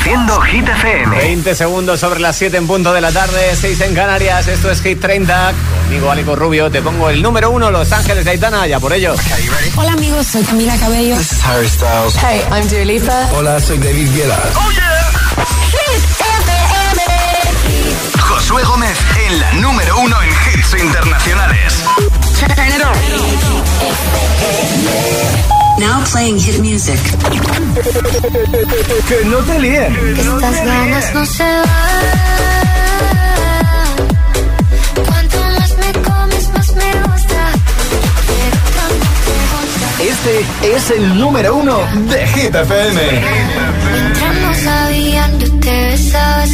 Reproduciendo Hit FM. 20 segundos sobre las 7 en punto de la tarde, 6 en Canarias. Esto es Hit 30. Conmigo, Aleco Rubio. Te pongo el número uno, Los Ángeles de Aitana. Ya por ello. Hola, amigos. Soy Camila Cabello. This is Harry Styles. Hey, I'm Dua Lipa. Hola, soy David Guetta. ¡Oh, yeah! Hit FM. Josué Gómez en la número uno en hits internacionales. Now playing hit music. que no te líen. Estas ganas no se van. Cuanto más me comes, más me gusta. Este es el número uno de Hit FM.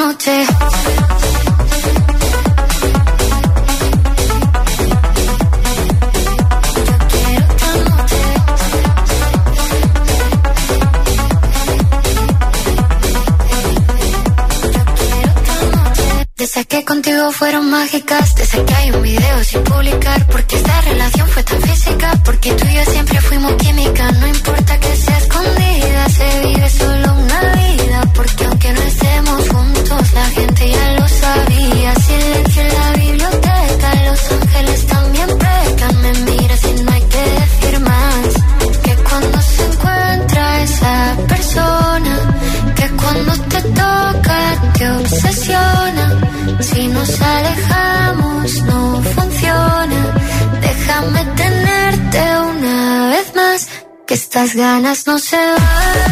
Noche. Desde que contigo fueron mágicas, desde que hay un video sin publicar, porque esta relación fue tan física, porque tú y yo siempre fuimos química, no importa que sea escondida, se vive solo una estas ganas no se van.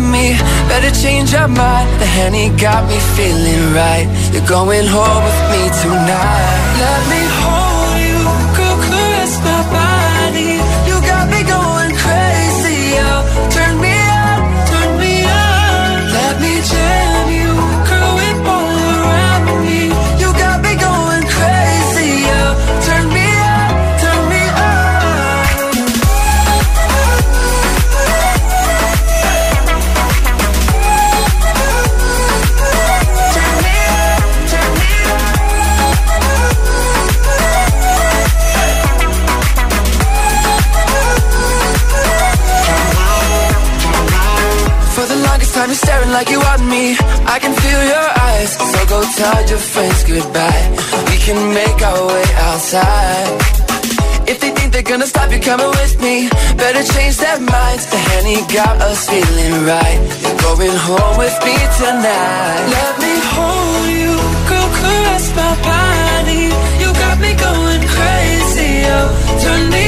Me. Better change your mind. The Henny got me feeling right. You're going home with me tonight. Let me hold coming with me. Better change their minds The Henny got us feeling right. You're going home with me tonight. Let me hold you. Girl, caress my body. You got me going crazy, oh Turn me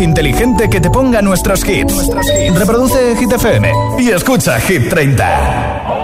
inteligente que te ponga nuestros hits. Reproduce Hit FM y escucha Hit 30.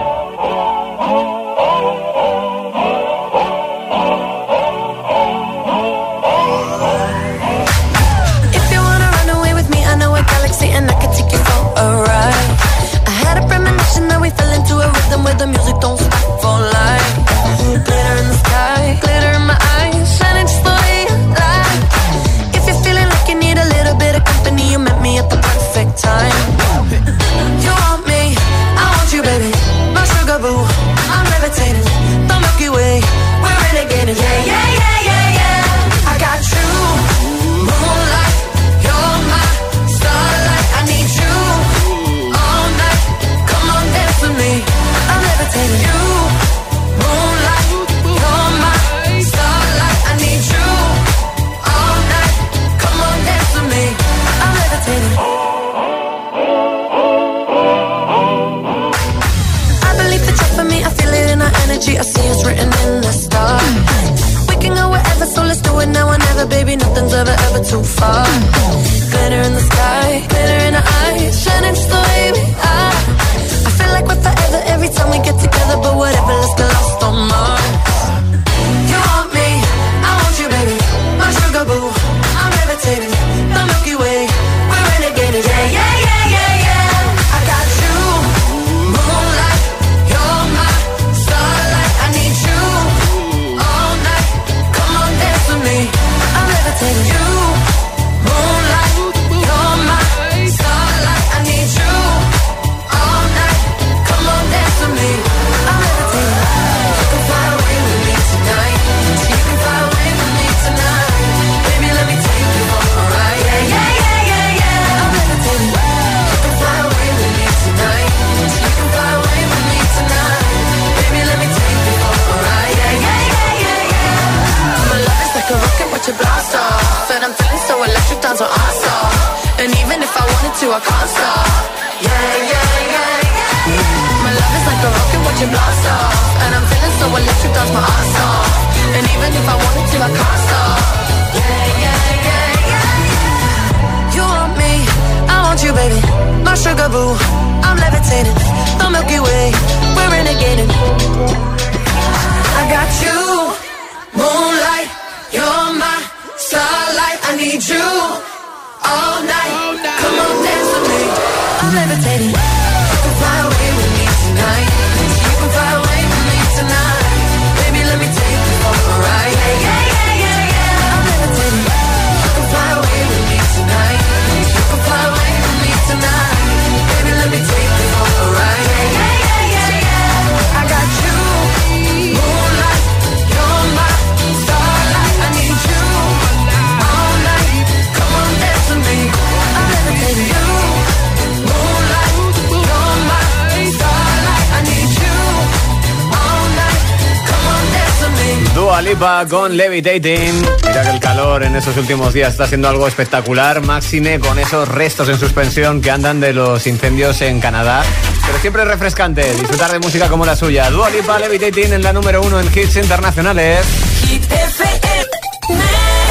con Levitating. Mira que el calor en estos últimos días está siendo algo espectacular. Máxime con esos restos en suspensión que andan de los incendios en Canadá. Pero siempre refrescante disfrutar de música como la suya. Dua Lipa Levitating en la número uno en hits internacionales.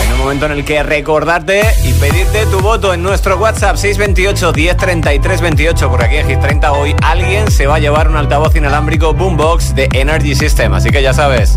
En un momento en el que recordarte y pedirte tu voto en nuestro WhatsApp 628 1033 28 por aquí en Hit 30 hoy alguien se va a llevar un altavoz inalámbrico Boombox de Energy System así que ya sabes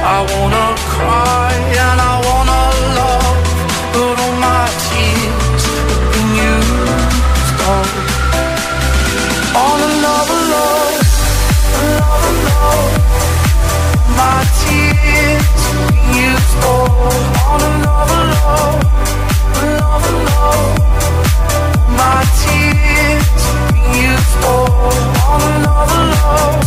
I wanna cry and I wanna love, but all my tears have been used up. All another love, another love, my tears have been used up. All another love, another love, my tears have been used up. All another love.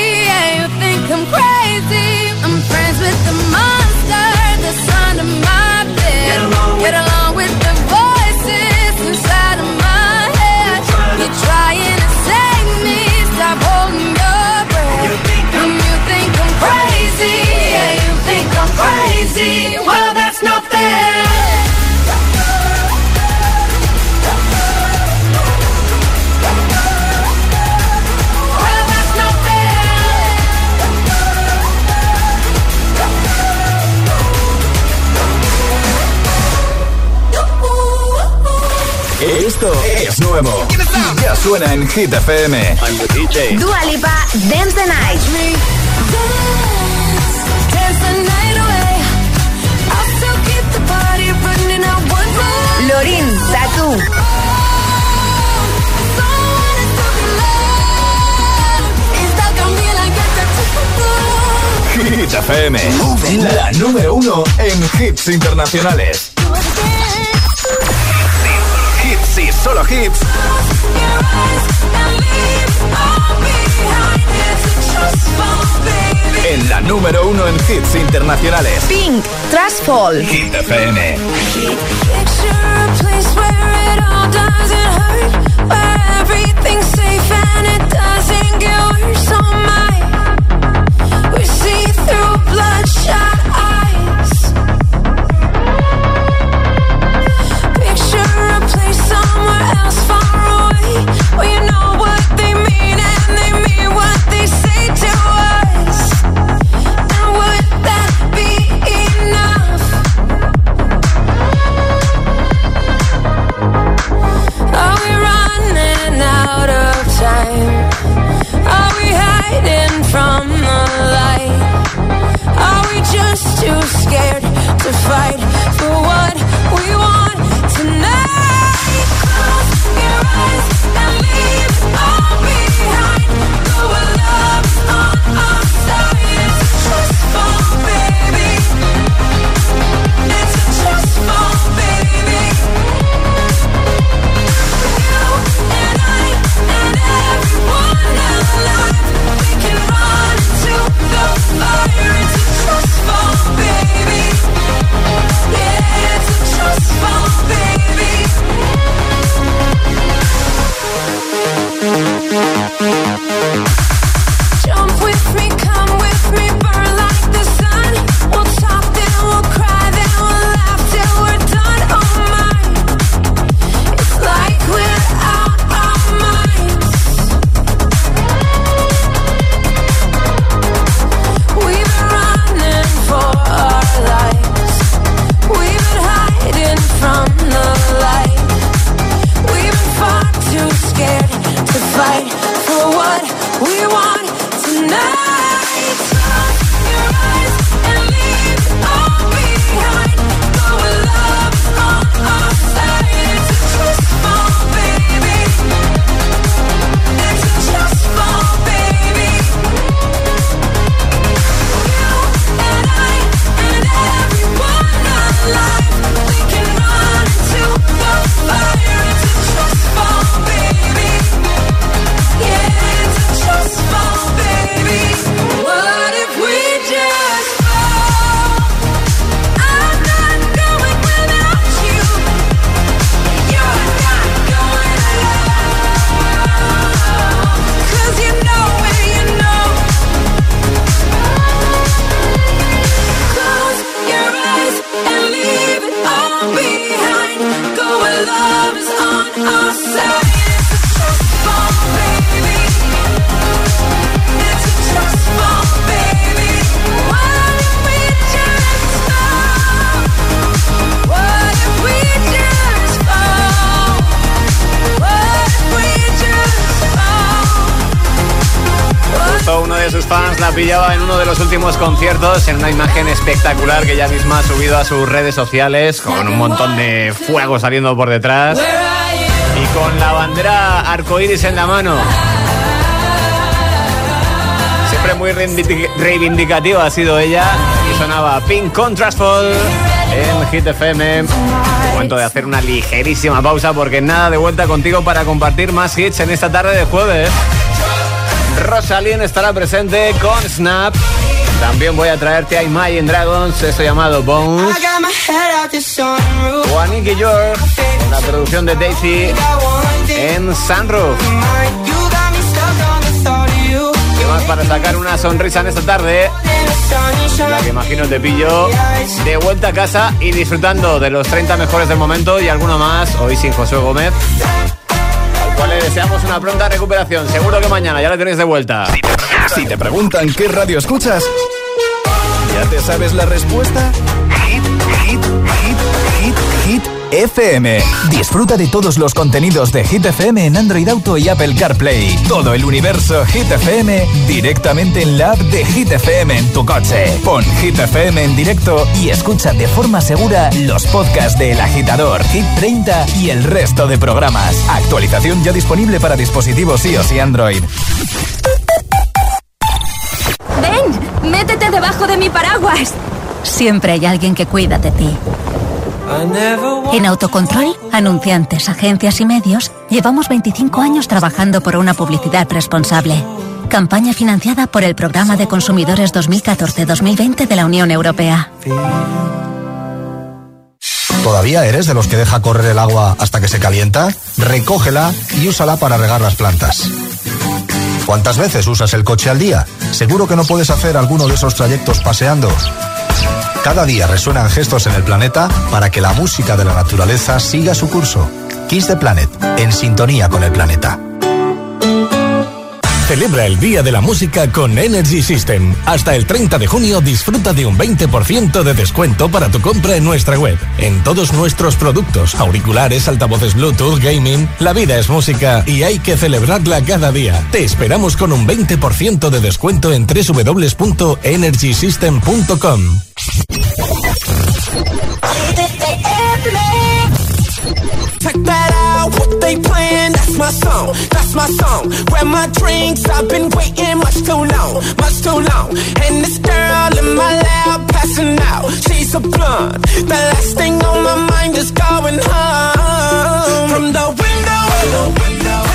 nuevo. Y ya suena en Hit FM. I'm the DJ. Dua Lipa, Dance the Night. Dance the night away. I'll still keep the party running out one more. Lorin, Tatu. Hit FM. La número uno en hits internacionales. Hits. En la número uno en hits internacionales. Pink, Trust Fall. Hit FM. Picture far away, where you know what they mean and they mean what they say to últimos conciertos en una imagen espectacular que ella misma ha subido a sus redes sociales con un montón de fuego saliendo por detrás y con la bandera arcoíris en la mano. Siempre muy reivindicativa ha sido ella y sonaba Pink Contrast Fall en Hit FM. Momento de hacer una ligerísima pausa porque nada de vuelta contigo para compartir más hits en esta tarde de jueves. Rosalind estará presente con Snap. También voy a traerte a Imagine Dragons, esto llamado Bones. O a Nicky York, con la producción de Daisy en Sunroof. ¿Qué más para sacar una sonrisa en esta tarde? La que imagino te pillo de vuelta a casa y disfrutando de los 30 mejores del momento y alguno más, hoy sin José Gómez. Al cual le deseamos una pronta recuperación. Seguro que mañana ya la tenéis de vuelta. Si te preguntan qué radio escuchas, ¿ya te sabes la respuesta? Hit, hit, hit, hit, hit. FM. Disfruta de todos los contenidos de Hit FM en Android Auto y Apple CarPlay. Todo el universo Hit FM directamente en la app de Hit FM en tu coche. Pon Hit FM en directo y escucha de forma segura los podcasts de El Agitador, Hit 30 y el resto de programas. Actualización ya disponible para dispositivos iOS y Android. Debajo de mi paraguas. Siempre hay alguien que cuida de ti. En Autocontrol, anunciantes, agencias y medios, llevamos 25 años trabajando por una publicidad responsable. Campaña financiada por el Programa de Consumidores 2014-2020 de la Unión Europea. ¿Todavía eres de los que deja correr el agua hasta que se calienta? Recógela y úsala para regar las plantas. ¿Cuántas veces usas el coche al día? Seguro que no puedes hacer alguno de esos trayectos paseando. Cada día resuenan gestos en el planeta para que la música de la naturaleza siga su curso. Kiss the Planet, en sintonía con el planeta. Celebra el Día de la Música con Energy System. Hasta el 30 de junio disfruta de un 20% de descuento para tu compra en nuestra web. En todos nuestros productos, auriculares, altavoces Bluetooth, gaming, la vida es música y hay que celebrarla cada día. Te esperamos con un 20% de descuento en www.energysystem.com. Check that out, what they playing, that's my song, that's my song. Grab my drinks, I've been waiting much too long, much too long. And this girl in my lap passing out, she's a blunt. The last thing on my mind is going home. From the window, to the wall,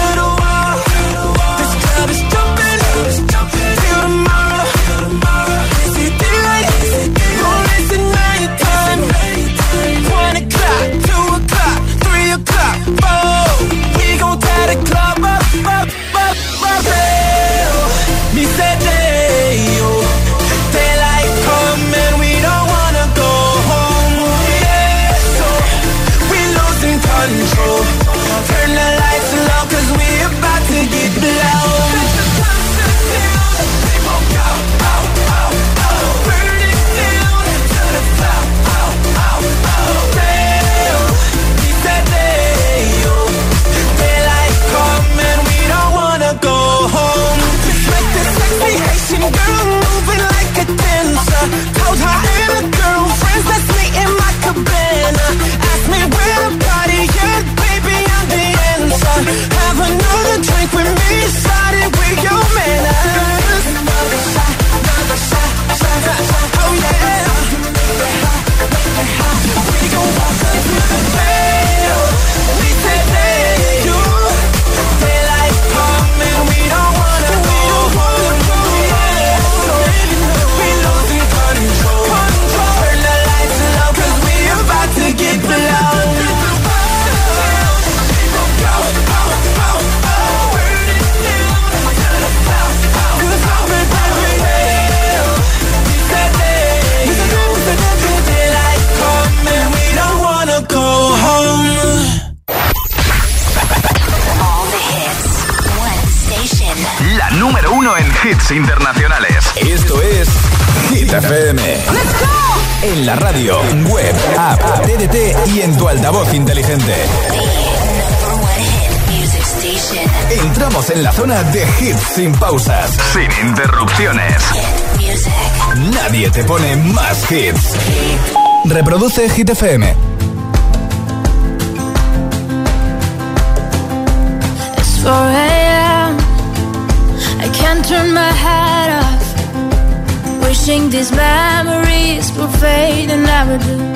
en tu altavoz inteligente. Entramos en la zona de hits sin pausas, sin interrupciones. Nadie te pone más hits. Reproduce Hit FM. It's 4 a.m. I can't turn my head off. Wishing these memories will fade and never do.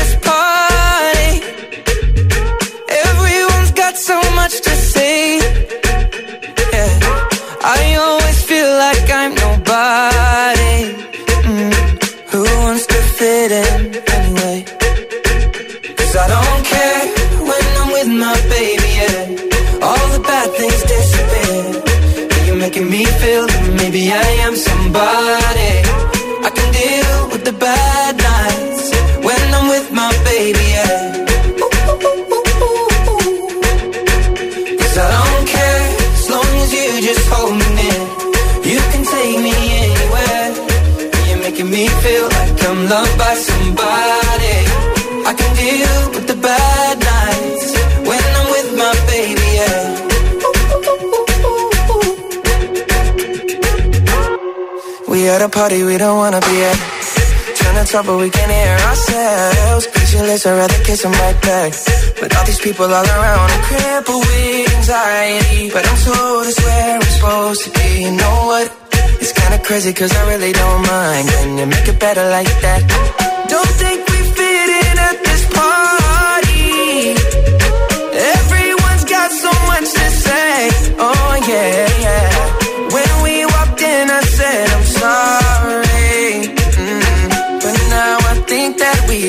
But we can't hear ourselves. Pictureless, I'd rather kiss them right back. But all these people all around, I'm crippled with anxiety. But I'm told it's where I'm supposed to be. You know what? It's kinda crazy cause I really don't mind. Can you make it better like that? Don't think we fit in at this party. Everyone's got so much to say. Oh yeah, yeah.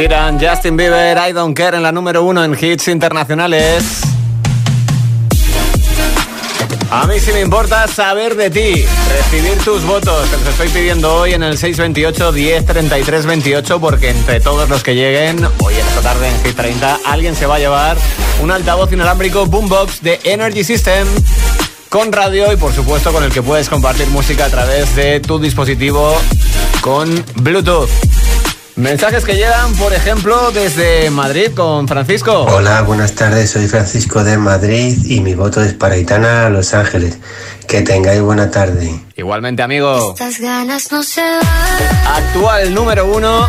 Sheeran, Justin Bieber, I Don't Care en la número uno en hits internacionales. A mí sí me importa saber de ti, recibir tus votos. Te los estoy pidiendo hoy en el 628 10 33 28 porque entre todos los que lleguen hoy en esta tarde en Hit 30 alguien se va a llevar un altavoz inalámbrico Boombox de Energy System con radio y por supuesto con el que puedes compartir música a través de tu dispositivo con Bluetooth. Mensajes que llegan, por ejemplo, desde Madrid con Francisco. Hola, buenas tardes. Soy Francisco de Madrid y mi voto es para Itana Los Ángeles. Que tengáis buena tarde. Igualmente, amigo. Estas ganas no se van. Actual número uno.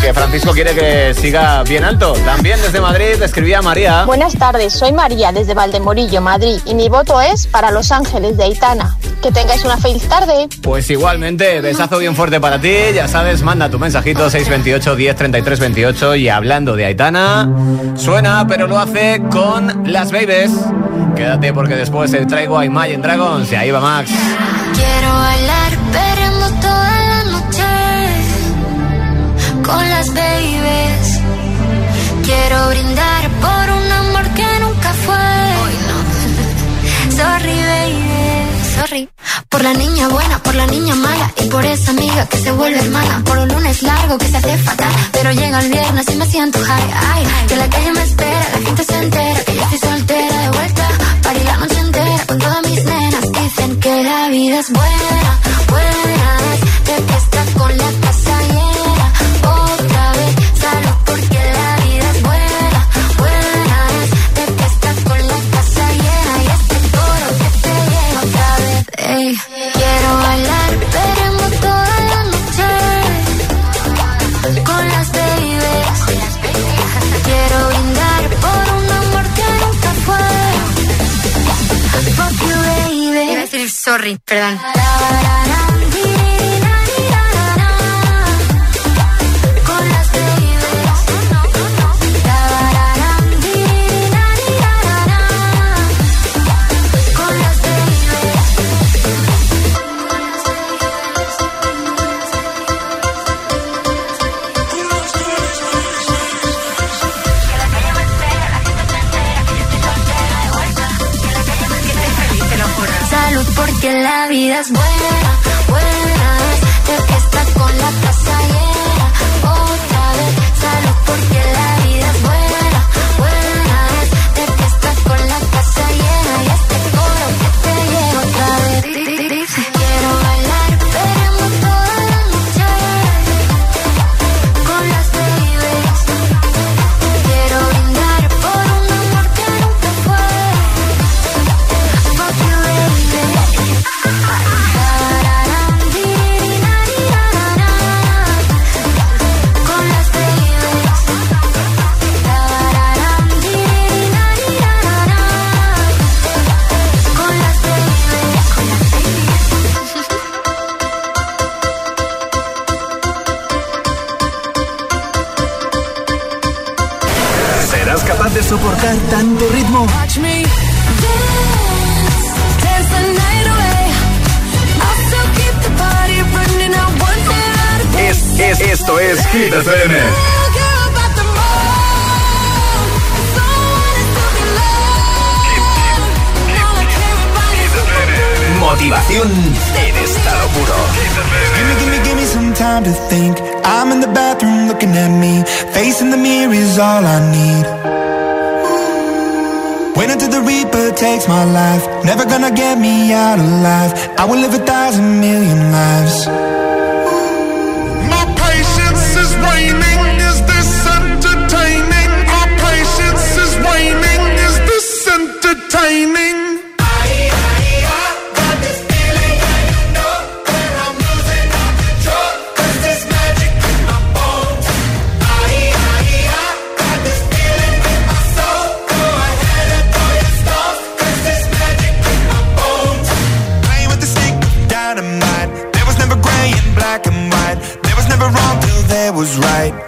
Que Francisco quiere que siga bien alto. También desde Madrid escribía María. Buenas tardes, soy María desde Valdemorillo, Madrid, y mi voto es para Los Ángeles de Aitana. Que tengáis una feliz tarde. Pues igualmente, besazo bien fuerte para ti. Ya sabes, manda tu mensajito 628 10 33 28. Y hablando de Aitana, suena, pero lo hace con las babies. Quédate porque después te traigo a Imagine Dragons y ahí va Max. Quiero bailar perreando toda la noche con las babies. Quiero brindar por un amor que nunca fue. Sorry, baby, sorry. Por la niña buena, por la niña mala y por esa amiga que se vuelve hermana. Por un lunes largo que se hace fatal, pero llega el viernes y me siento high. Ay, que la calle me espera, la gente se entera que yo estoy soltera de vuelta. Para la noche entera con todas mis nenas. Dicen que la vida es buena perdón. Porque la vida es buena, buena es de fiesta con la casa llena. I will live it never wrong till there was right.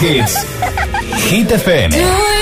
hits. Hit FM.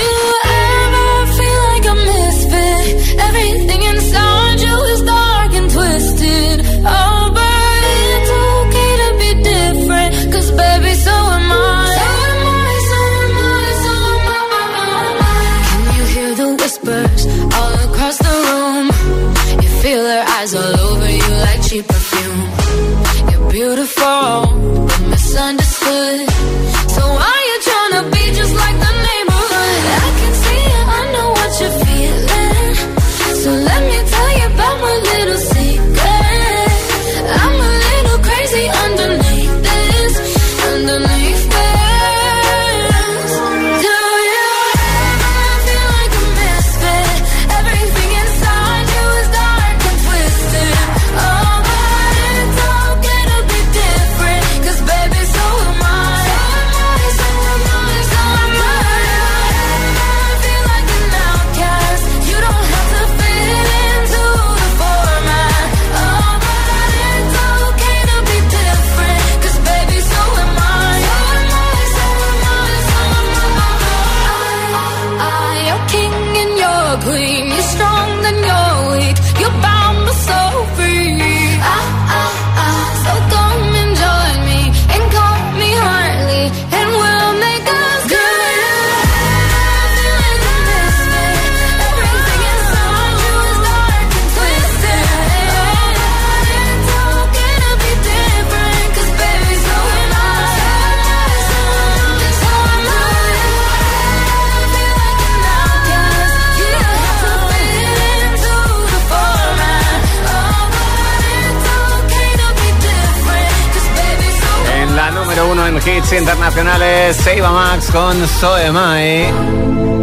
número uno en hits internacionales, Seiba Max con Soemai,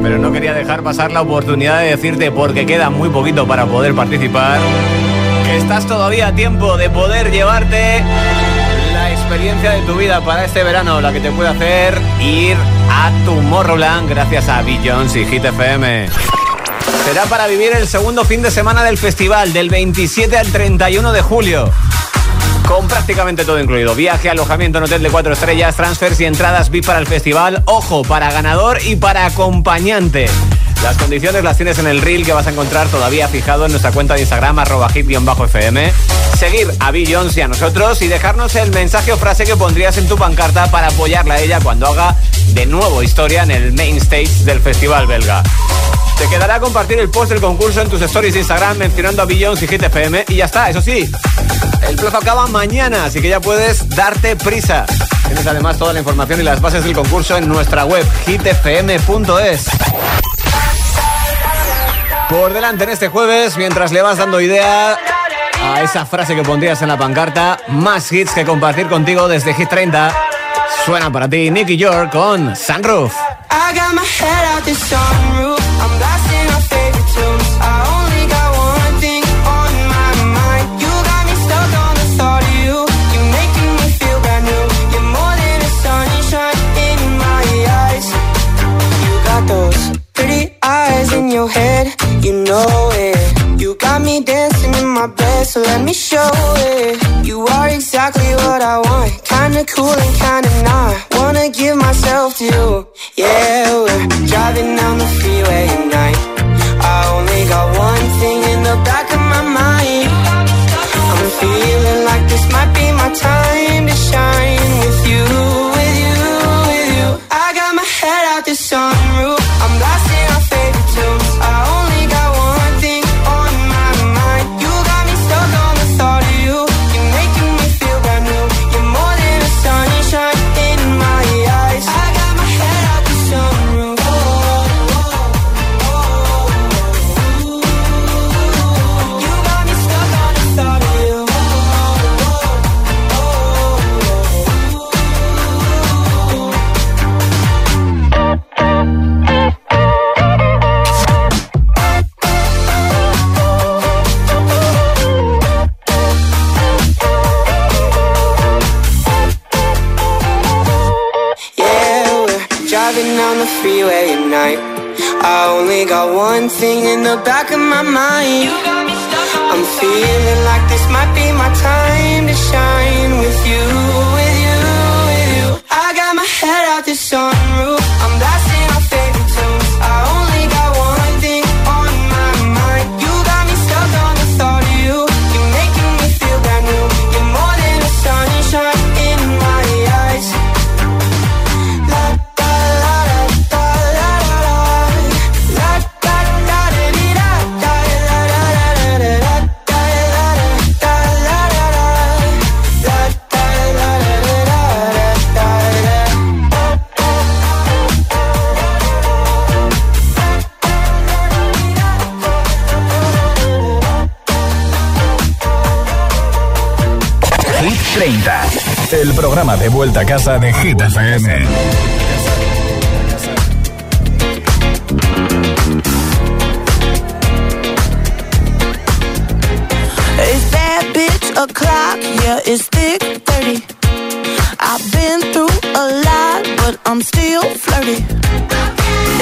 Pero no quería dejar pasar la oportunidad de decirte, porque queda muy poquito para poder participar, que estás todavía a tiempo de poder llevarte la experiencia de tu vida para este verano, la que te puede hacer ir a tu Tomorrowland gracias a Billions y Hit FM. Será para vivir el segundo fin de semana del festival, del 27 al 31 de julio. Con prácticamente todo incluido. Viaje, alojamiento en hotel de cuatro estrellas, transfers y entradas VIP para el festival. Ojo, para ganador y para acompañante. Las condiciones las tienes en el reel que vas a encontrar todavía fijado en nuestra cuenta de Instagram, arroba hit-fm. Seguir a Bill y a nosotros y dejarnos el mensaje o frase que pondrías en tu pancarta para apoyarla a ella cuando haga de nuevo historia en el main stage del festival belga. Te quedará compartir el post del concurso en tus stories de Instagram mencionando a Bill Jones y Hit FM y ya está, eso sí. El plazo acaba mañana, así que ya puedes darte prisa. Tienes además toda la información y las bases del concurso en nuestra web hitfm.es. Por delante en este jueves, mientras le vas dando idea a esa frase que pondrías en la pancarta, más hits que compartir contigo desde Hit 30. Suena para ti Nicky York con Sunroof. So let me show it. You are exactly what I want. Kinda cool and kinda not. Wanna give myself to you. Yeah, we're driving down the freeway at night. Programa de vuelta a casa de Hit FM. Is that bitch a clock? Yeah, it's thick 30. I've been through a lot, but I'm still flirty.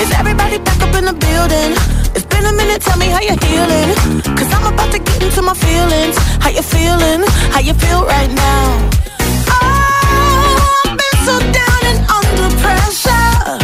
Is everybody back up in the building? It's been a minute, tell me how you're healing. Cause I'm about to get into my feelings. How you feeling? How you feel right now? So down and under pressure.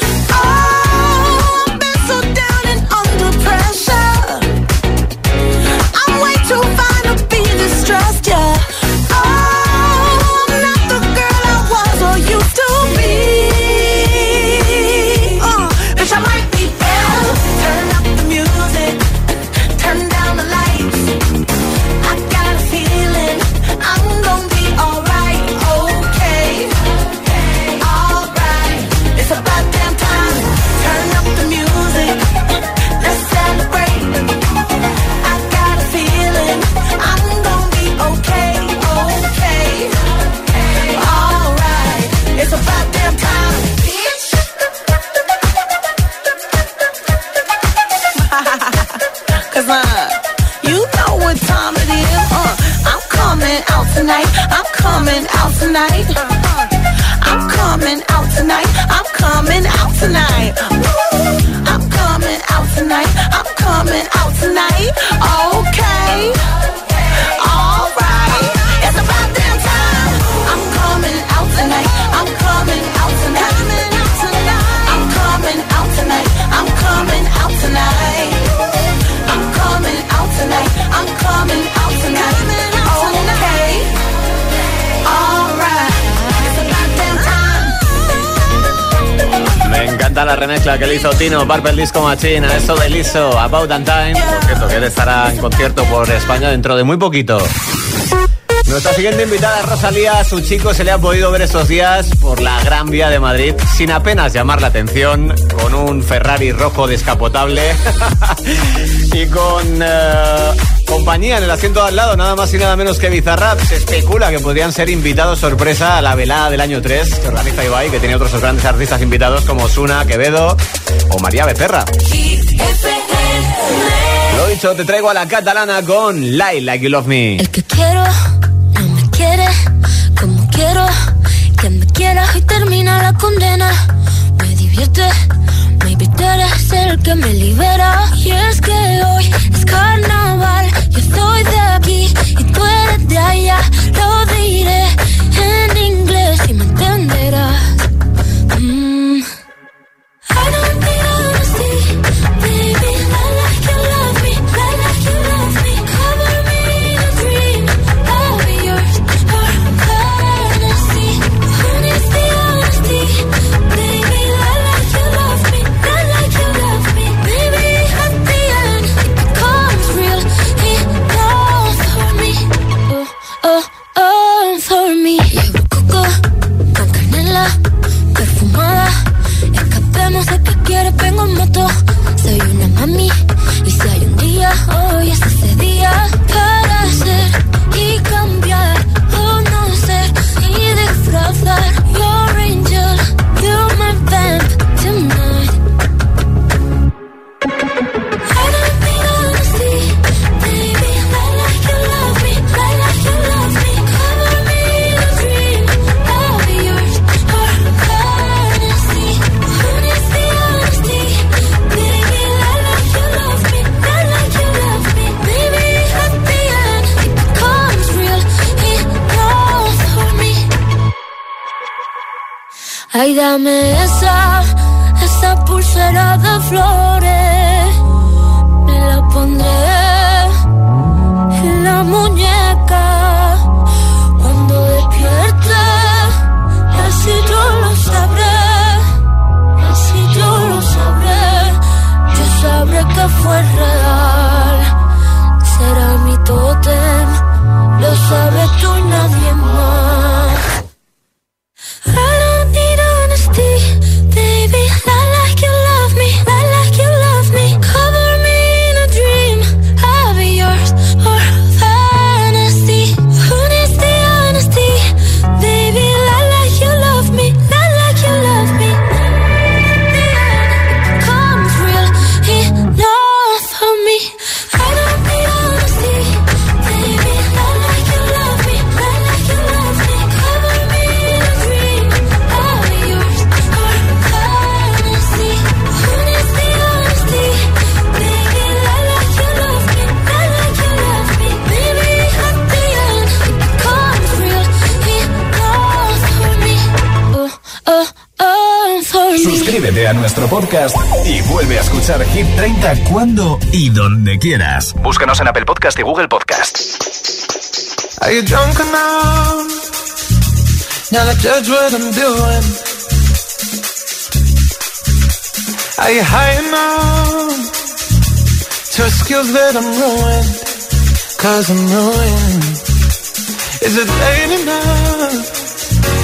Hizo Tino, Purple Disco Machine, eso de liso, About That Time. Por cierto, que él estará en concierto por España dentro de muy poquito. Nuestra siguiente invitada, Rosalía, a su chico se le ha podido ver estos días por la Gran Vía de Madrid sin apenas llamar la atención, con un Ferrari rojo descapotable y con eh, compañía en el asiento de al lado, nada más y nada menos que Bizarrap. Se especula que podrían ser invitados sorpresa a la velada del año 3 que organiza Ibai, que tiene otros grandes artistas invitados como Suna, Quevedo o María Becerra. Lo dicho, te traigo a la catalana con Lie Like You Love Me. El que quiero no me quiere como quiero que me quiera y termina la condena. Podcast y vuelve a escuchar Hit 30 cuando y donde quieras. Búscanos en Apple Podcast y Google Podcast. Are you drunk enough? Now to judge what I'm doing. Are you high enough to skills that I'm ruined? Cause I'm ruined. Is it late enough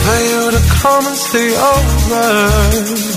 for you to come and stay over?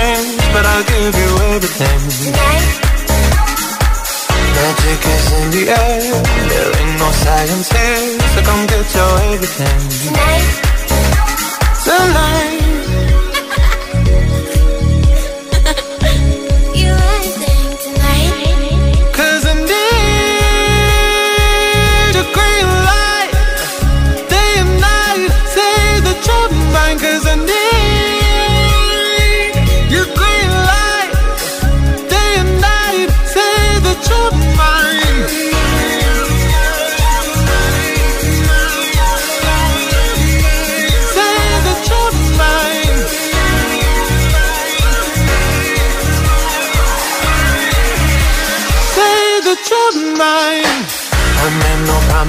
but I'll give you everything. Tonight. Magic is in the air. There ain't no science here, so come get your everything. Tonight. Tonight.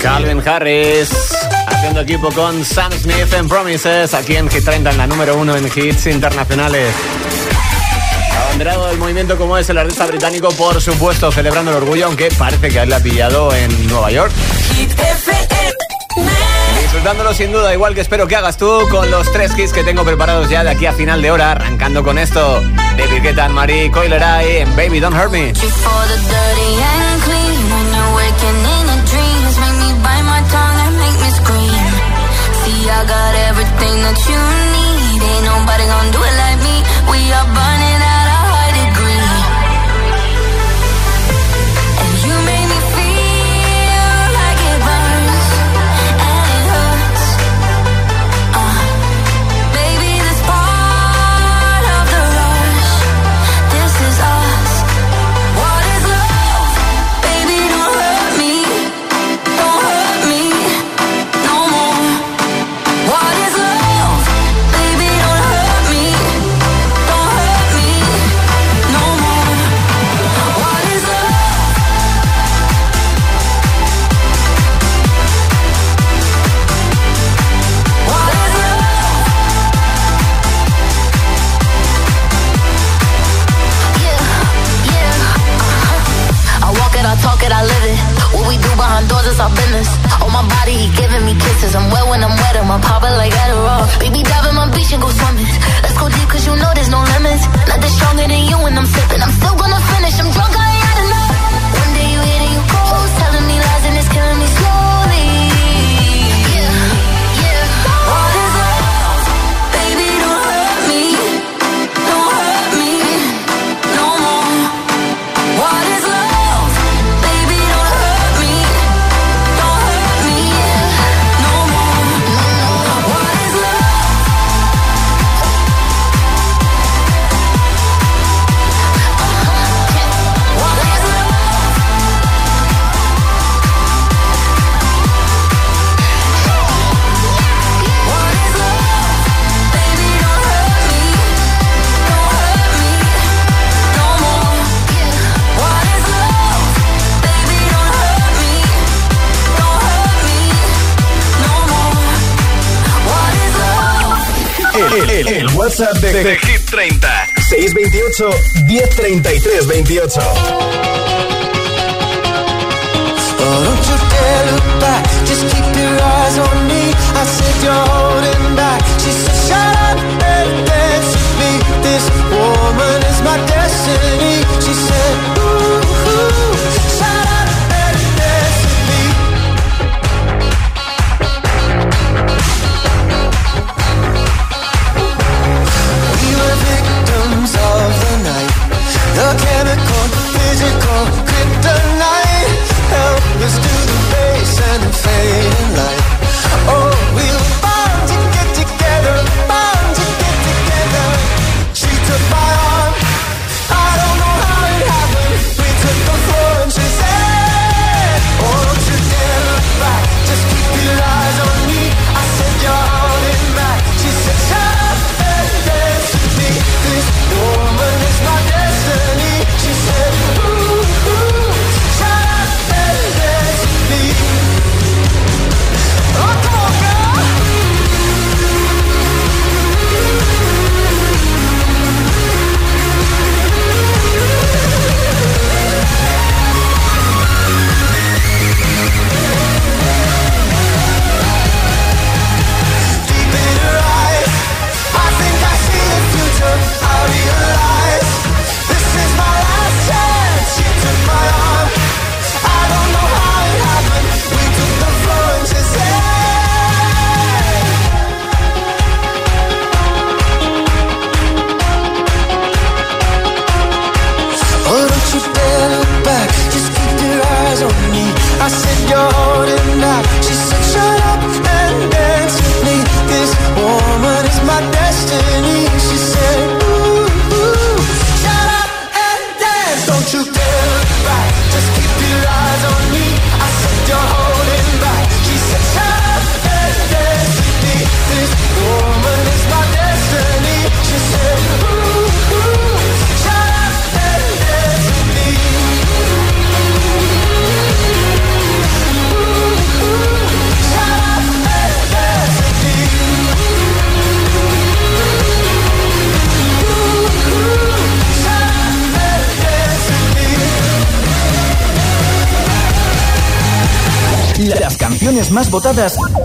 Calvin Harris haciendo equipo con Sam Smith en Promises aquí en Hit 30 en la número uno en hits internacionales. Abanderado del movimiento como es el artista británico, por supuesto, celebrando el orgullo, aunque parece que él ha pillado en Nueva York. Disfrutándolo sin duda, igual que espero que hagas tú con los tres hits que tengo preparados ya de aquí a final de hora, arrancando con esto. David Guetta, Marie Coileray en Baby Don't Hurt Me. WhatsApp de, de, Hit 30 628 1033 28 Oh, don't you dare look back, just keep your eyes on me. I said you're holding back. She said, shut up and dance with me. This woman is my destiny. love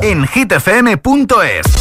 en hitfm.es.